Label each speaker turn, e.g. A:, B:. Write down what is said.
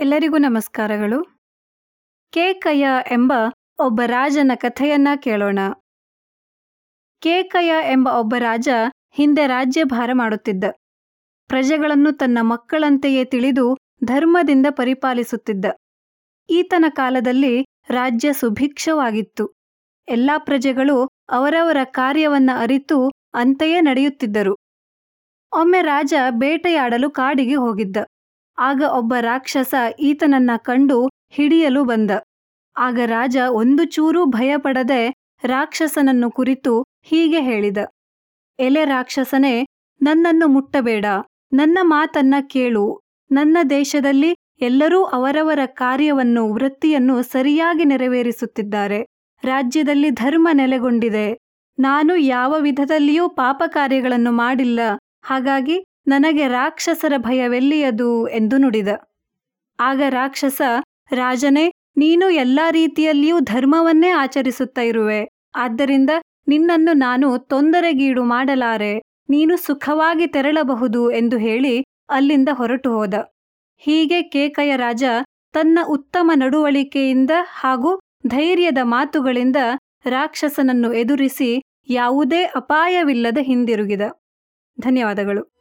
A: ಎಲ್ಲರಿಗೂ ನಮಸ್ಕಾರಗಳು. ಕೇಕಯ ಎಂಬ ಒಬ್ಬ ರಾಜನ ಕಥೆಯನ್ನ ಕೇಳೋಣ. ಕೇಕಯ ಎಂಬ ಒಬ್ಬ ರಾಜ ಹಿಂದೆ ರಾಜ್ಯಭಾರ ಮಾಡುತ್ತಿದ್ದ. ಪ್ರಜೆಗಳನ್ನು ತನ್ನ ಮಕ್ಕಳಂತೆಯೇ ತಿಳಿದು ಧರ್ಮದಿಂದ ಪರಿಪಾಲಿಸುತ್ತಿದ್ದ. ಈತನ ಕಾಲದಲ್ಲಿ ರಾಜ್ಯ ಸುಭಿಕ್ಷವಾಗಿತ್ತು. ಎಲ್ಲಾ ಪ್ರಜೆಗಳು ಅವರವರ ಕಾರ್ಯವನ್ನ ಅರಿತು ಅಂತೆಯೇ ನಡೆಯುತ್ತಿದ್ದರು. ಒಮ್ಮೆ ರಾಜ ಬೇಟೆಯಾಡಲು ಕಾಡಿಗೆ ಹೋಗಿದ್ದ. ಆಗ ಒಬ್ಬ ರಾಕ್ಷಸ ಈತನನ್ನ ಕಂಡು ಹಿಡಿಯಲು ಬಂದ. ಆಗ ರಾಜ ಒಂದು ಚೂರೂ ಭಯಪಡದೆ ರಾಕ್ಷಸನನ್ನು ಕುರಿತು ಹೀಗೆ ಹೇಳಿದ. ಎಲೆ ರಾಕ್ಷಸನೇ, ನನ್ನನ್ನು ಮುಟ್ಟಬೇಡ. ನನ್ನ ಮಾತನ್ನ ಕೇಳು. ನನ್ನ ದೇಶದಲ್ಲಿ ಎಲ್ಲರೂ ಅವರವರ ಕಾರ್ಯವನ್ನು, ವೃತ್ತಿಯನ್ನು ಸರಿಯಾಗಿ ನೆರವೇರಿಸುತ್ತಿದ್ದಾರೆ. ರಾಜ್ಯದಲ್ಲಿ ಧರ್ಮ ನೆಲೆಗೊಂಡಿದೆ. ನಾನು ಯಾವ ವಿಧದಲ್ಲಿಯೂ ಪಾಪ ಕಾರ್ಯಗಳನ್ನು ಮಾಡಿಲ್ಲ. ಹಾಗಾಗಿ ನನಗೆ ರಾಕ್ಷಸರ ಭಯವೆಲ್ಲಿಯದು ಎಂದು ನುಡಿದ. ಆಗ ರಾಕ್ಷಸ, ರಾಜನೇ, ನೀನು ಎಲ್ಲಾ ರೀತಿಯಲ್ಲಿಯೂ ಧರ್ಮವನ್ನೇ ಆಚರಿಸುತ್ತಾ ಇರುವೆ. ಆದ್ದರಿಂದ ನಿನ್ನನ್ನು ನಾನು ತೊಂದರೆಗೀಡು ಮಾಡಲಾರೆ. ನೀನು ಸುಖವಾಗಿ ತೆರಳಬಹುದು ಎಂದು ಹೇಳಿ ಅಲ್ಲಿಂದ ಹೊರಟು ಹೋದ. ಹೀಗೆ ಕೇಕಯ ರಾಜ ತನ್ನ ಉತ್ತಮ ನಡುವಳಿಕೆಯಿಂದ ಹಾಗೂ ಧೈರ್ಯದ ಮಾತುಗಳಿಂದ ರಾಕ್ಷಸನನ್ನು ಎದುರಿಸಿ ಯಾವುದೇ ಅಪಾಯವಿಲ್ಲದ ಹಿಂದಿರುಗಿದ. ಧನ್ಯವಾದಗಳು.